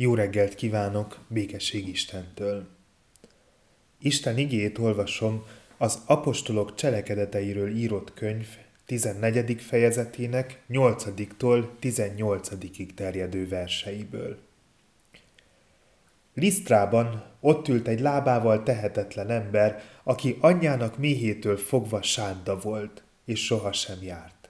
Jó reggelt kívánok békesség Istentől! Isten igét olvasom az apostolok cselekedeteiről írott könyv 14. fejezetének 8-tól 18-ig terjedő verseiből. Lisztrában ott ült egy lábával tehetetlen ember, aki anyjának méhétől fogva sánta volt, és sohasem járt.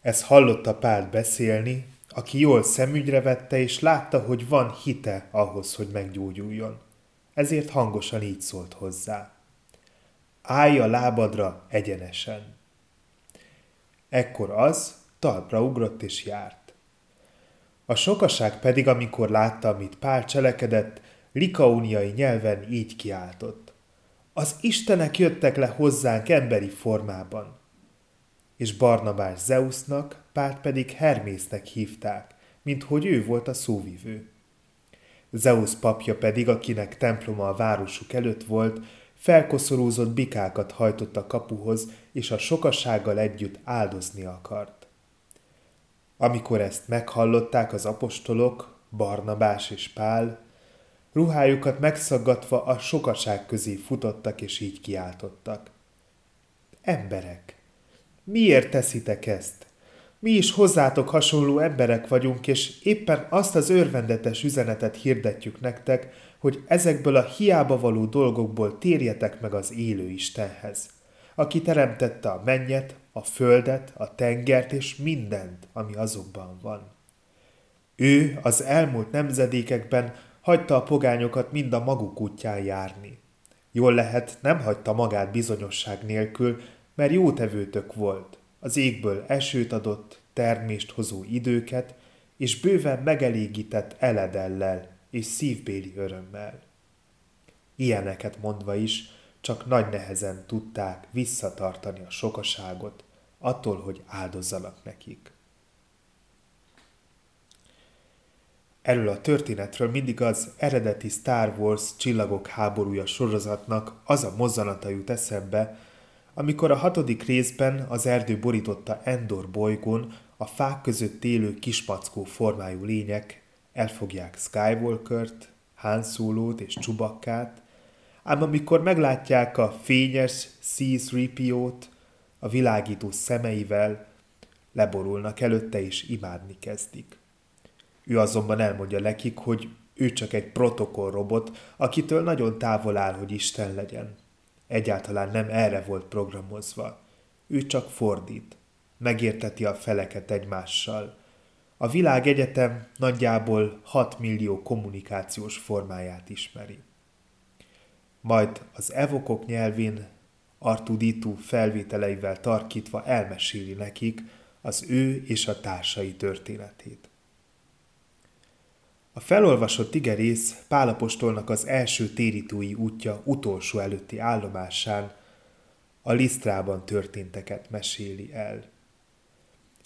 Ez hallotta Pált beszélni, aki jól szemügyre vette, és látta, hogy van hite ahhoz, hogy meggyógyuljon. Ezért hangosan így szólt hozzá. Állj a lábadra egyenesen. Ekkor az talpra ugrott és járt. A sokaság pedig, amikor látta, amit Pál cselekedett, likauniai nyelven így kiáltott. Az Istenek jöttek le hozzánk emberi formában. És Barnabás Zeusnak, Pált pedig Hermésznek hívták, mint hogy ő volt a szóvivő. Zeus papja pedig, akinek temploma a városuk előtt volt, felkoszorúzott bikákat hajtott a kapuhoz, és a sokasággal együtt áldozni akart. Amikor ezt meghallották az apostolok, Barnabás és Pál, ruhájukat megszaggatva a sokaság közé futottak, és így kiáltottak. Emberek, miért teszitek ezt? Mi is hozzátok hasonló emberek vagyunk, és éppen azt az örvendetes üzenetet hirdetjük nektek, hogy ezekből a hiába való dolgokból térjetek meg az élő Istenhez, aki teremtette a mennyet, a földet, a tengert és mindent, ami azokban van. Ő az elmúlt nemzedékekben hagyta a pogányokat mind a maguk útján járni. Jól lehet, nem hagyta magát bizonyosság nélkül, mert jó tevőtök volt. Az égből esőt adott, termést hozó időket, és bőven megelégített eledellel és szívbéli örömmel. Ilyeneket mondva is, csak nagy nehezen tudták visszatartani a sokaságot, attól, hogy áldozzanak nekik. Erről a történetről mindig az eredeti Star Wars Csillagok háborúja sorozatnak az a mozzanata jut eszembe, amikor a hatodik részben az erdő borította Endor bolygón a fák között élő kispackó formájú lények elfogják Skywalkert, Han Solo-t és Csubakkát, ám amikor meglátják a fényes C-3PO-t a világító szemeivel, leborulnak előtte és imádni kezdik. Ő azonban elmondja nekik, hogy ő csak egy protokollrobot, akitől nagyon távol áll, hogy Isten legyen. Egyáltalán nem erre volt programozva. Ő csak fordít. Megérteti a feleket egymással. A világ egyetem nagyjából 6 millió kommunikációs formáját ismeri. Majd az evokok nyelvén Artuditu felvételeivel tarkítva elmeséli nekik az ő és a társai történetét. A felolvasott igerész Pálapostolnak az első térítői útja utolsó előtti állomásán a Lisztrában történteket meséli el.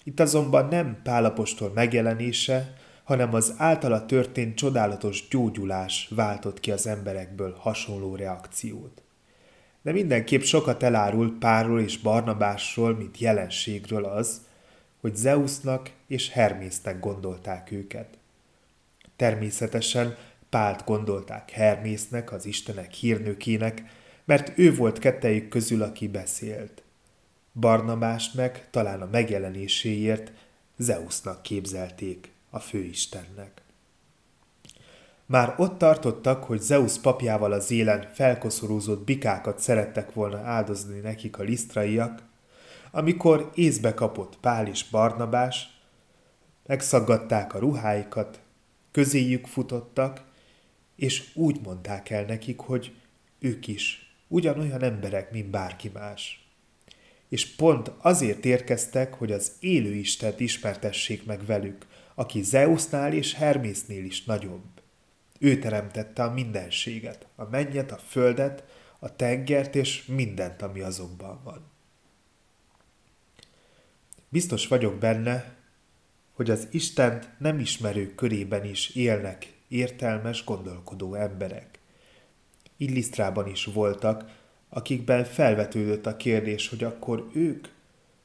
Itt azonban nem Pálapostól megjelenése, hanem az általa történt csodálatos gyógyulás váltott ki az emberekből hasonló reakciót. De mindenképp sokat elárul Párról és Barnabásról, mint jelenségről az, hogy Zeusnak és Hermésznek gondolták őket – Természetesen Pált gondolták Hermésznek, az istenek hírnökének, mert ő volt kettejük közül, aki beszélt. Barnabást meg talán a megjelenéséért Zeusnak képzelték, a főistennek. Már ott tartottak, hogy Zeus papjával az élen felkoszorúzott bikákat szerettek volna áldozni nekik a lisztraiak, amikor észbe kapott Pál és Barnabás, megszaggatták a ruháikat, közéjük futottak, és úgy mondták el nekik, hogy ők is ugyanolyan emberek, mint bárki más. És pont azért érkeztek, hogy az élő Istent ismertessék meg velük, aki Zeusnál és Hermésznél is nagyobb. Ő teremtette a mindenséget, a mennyet, a földet, a tengert és mindent, ami azokban van. Biztos vagyok benne, hogy az Istent nem ismerők körében is élnek értelmes, gondolkodó emberek. Illisztrában is voltak, akikben felvetődött a kérdés, hogy akkor ők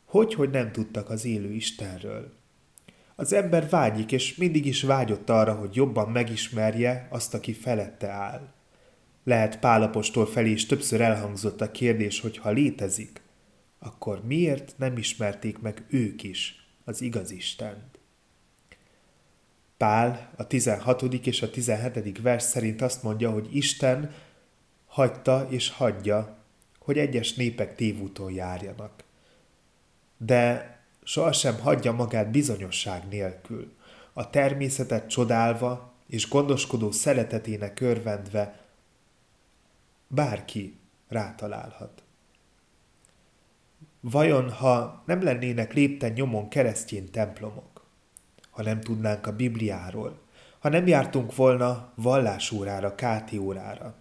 hogy, hogy nem tudtak az élő Istenről. Az ember vágyik, és mindig is vágyott arra, hogy jobban megismerje azt, aki felette áll. Lehet Pálapostól felé is többször elhangzott a kérdés, hogy ha létezik, akkor miért nem ismerték meg ők is az igaz Istent? Pál a 16. és a 17. vers szerint azt mondja, hogy Isten hagyta és hagyja, hogy egyes népek tévúton járjanak. De sohasem hagyja magát bizonyosság nélkül, a természetet csodálva és gondoskodó szeretetének örvendve bárki rátalálhat. Vajon, ha nem lennének lépten nyomon keresztjén templomok, ha nem tudnánk a Bibliáról, ha nem jártunk volna vallásórára, káti órára,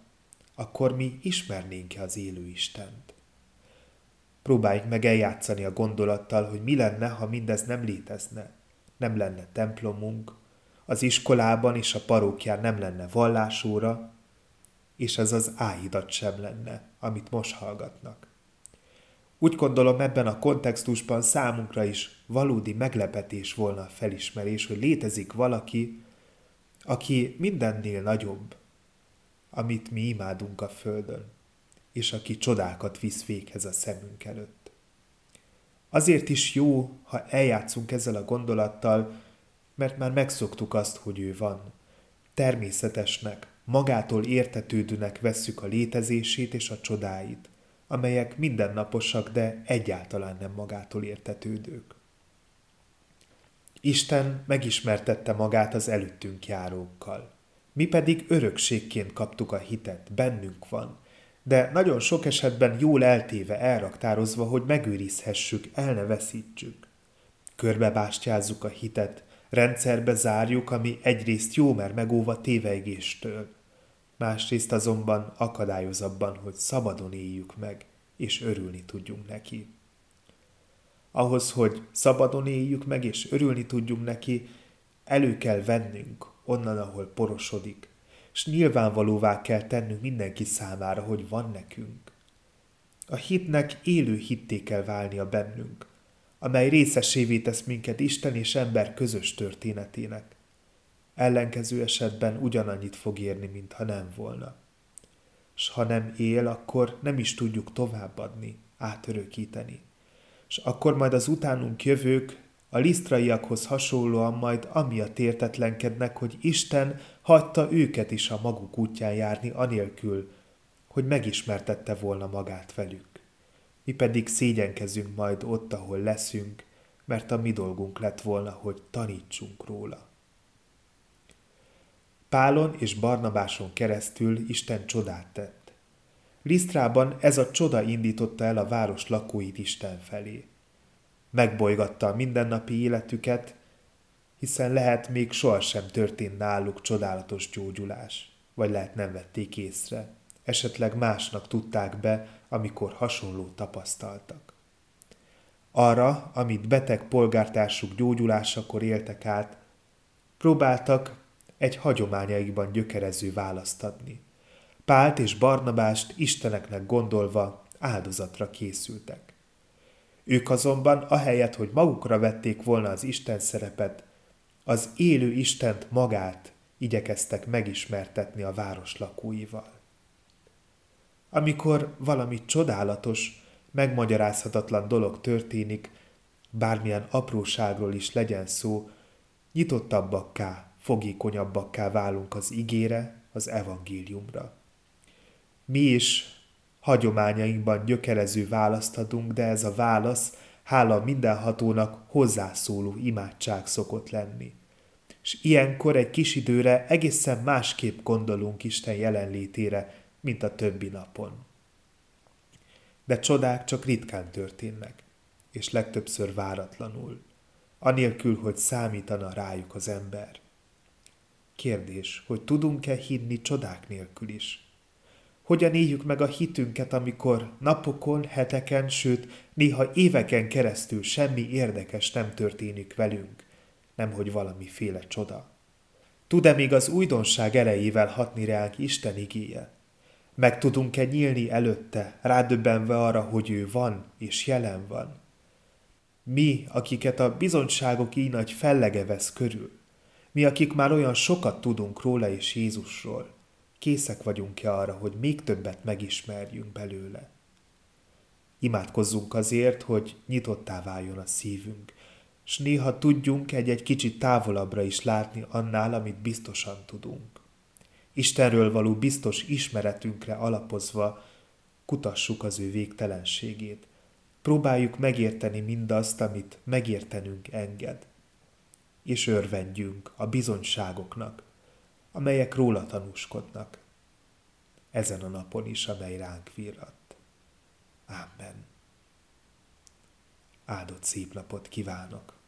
akkor mi ismernénk-e az élő Istent? Próbáljuk meg eljátszani a gondolattal, hogy mi lenne, ha mindez nem létezne. Nem lenne templomunk, az iskolában és a parókján nem lenne vallásóra, és ez az áhidat sem lenne, amit most hallgatnak. Úgy gondolom ebben a kontextusban számunkra is valódi meglepetés volna a felismerés, hogy létezik valaki, aki mindennél nagyobb, amit mi imádunk a Földön, és aki csodákat visz véghez a szemünk előtt. Azért is jó, ha eljátszunk ezzel a gondolattal, mert már megszoktuk azt, hogy ő van. Természetesnek, magától értetődőnek vesszük a létezését és a csodáit, amelyek mindennaposak, de egyáltalán nem magától értetődők. Isten megismertette magát az előttünk járókkal. Mi pedig örökségként kaptuk a hitet, bennünk van, de nagyon sok esetben jól eltéve, elraktározva, hogy megőrizhessük, el ne veszítsük. Körbebástyázzuk a hitet, rendszerbe zárjuk, ami egyrészt jó, mert megóva tévegéstől, másrészt azonban akadályoz abban, hogy szabadon éljük meg, és örülni tudjunk neki. Ahhoz, hogy szabadon éljük meg, és örülni tudjunk neki, elő kell vennünk onnan, ahol porosodik, és nyilvánvalóvá kell tennünk mindenki számára, hogy van nekünk. A hitnek élő hitté kell válnia bennünk, amely részesévé tesz minket Isten és ember közös történetének. Ellenkező esetben ugyanannyit fog érni, mintha nem volna. S ha nem él, akkor nem is tudjuk továbbadni, átörökíteni. És akkor majd az utánunk jövők a lisztraiakhoz hasonlóan majd amiatt értetlenkednek, hogy Isten hagyta őket is a maguk útján járni anélkül, hogy megismertette volna magát velük. Mi pedig szégyenkezünk majd ott, ahol leszünk, mert a mi dolgunk lett volna, hogy tanítsunk róla. Pálon és Barnabáson keresztül Isten csodát tett. Lisztrában ez a csoda indította el a város lakóit Isten felé megbolygatta a mindennapi életüket, hiszen lehet még sohasem történt náluk csodálatos gyógyulás, vagy lehet nem vették észre, esetleg másnak tudták be, amikor hasonló tapasztaltak. Arra, amit beteg polgártársuk gyógyulásakor éltek át, próbáltak egy hagyományaikban gyökerező választ adni. Pált és Barnabást Isteneknek gondolva áldozatra készültek. Ők azonban, ahelyett, hogy magukra vették volna az Isten szerepet, az élő Istent magát igyekeztek megismertetni a város lakóival. Amikor valami csodálatos, megmagyarázhatatlan dolog történik, bármilyen apróságról is legyen szó, nyitottabbakká, fogékonyabbakká válunk az igére, az evangéliumra. Mi is Hagyományainkban gyökerező választ adunk, de ez a válasz, hála mindenhatónak hozzászóló imádság szokott lenni. És ilyenkor egy kis időre egészen másképp gondolunk Isten jelenlétére, mint a többi napon. De csodák csak ritkán történnek, és legtöbbször váratlanul, anélkül, hogy számítana rájuk az ember. Kérdés, hogy tudunk-e hinni csodák nélkül is? Hogyan éljük meg a hitünket, amikor napokon, heteken, sőt, néha éveken keresztül semmi érdekes nem történik velünk, nemhogy valamiféle csoda. Tud-e még az újdonság erejével hatni ránk Isten igéje? Meg tudunk-e nyílni előtte, rádöbbenve arra, hogy ő van és jelen van? Mi, akiket a bizonyságok így nagy fellege vesz körül, mi, akik már olyan sokat tudunk róla és Jézusról, készek vagyunk-e arra, hogy még többet megismerjünk belőle? Imádkozzunk azért, hogy nyitottá váljon a szívünk, s néha tudjunk egy-egy kicsit távolabbra is látni annál, amit biztosan tudunk. Istenről való biztos ismeretünkre alapozva kutassuk az ő végtelenségét. Próbáljuk megérteni mindazt, amit megértenünk enged. És örvendjünk a bizonyságoknak, amelyek róla tanúskodnak. Ezen a napon is, amely ránk virrat. Amen. Áldott szép napot kívánok!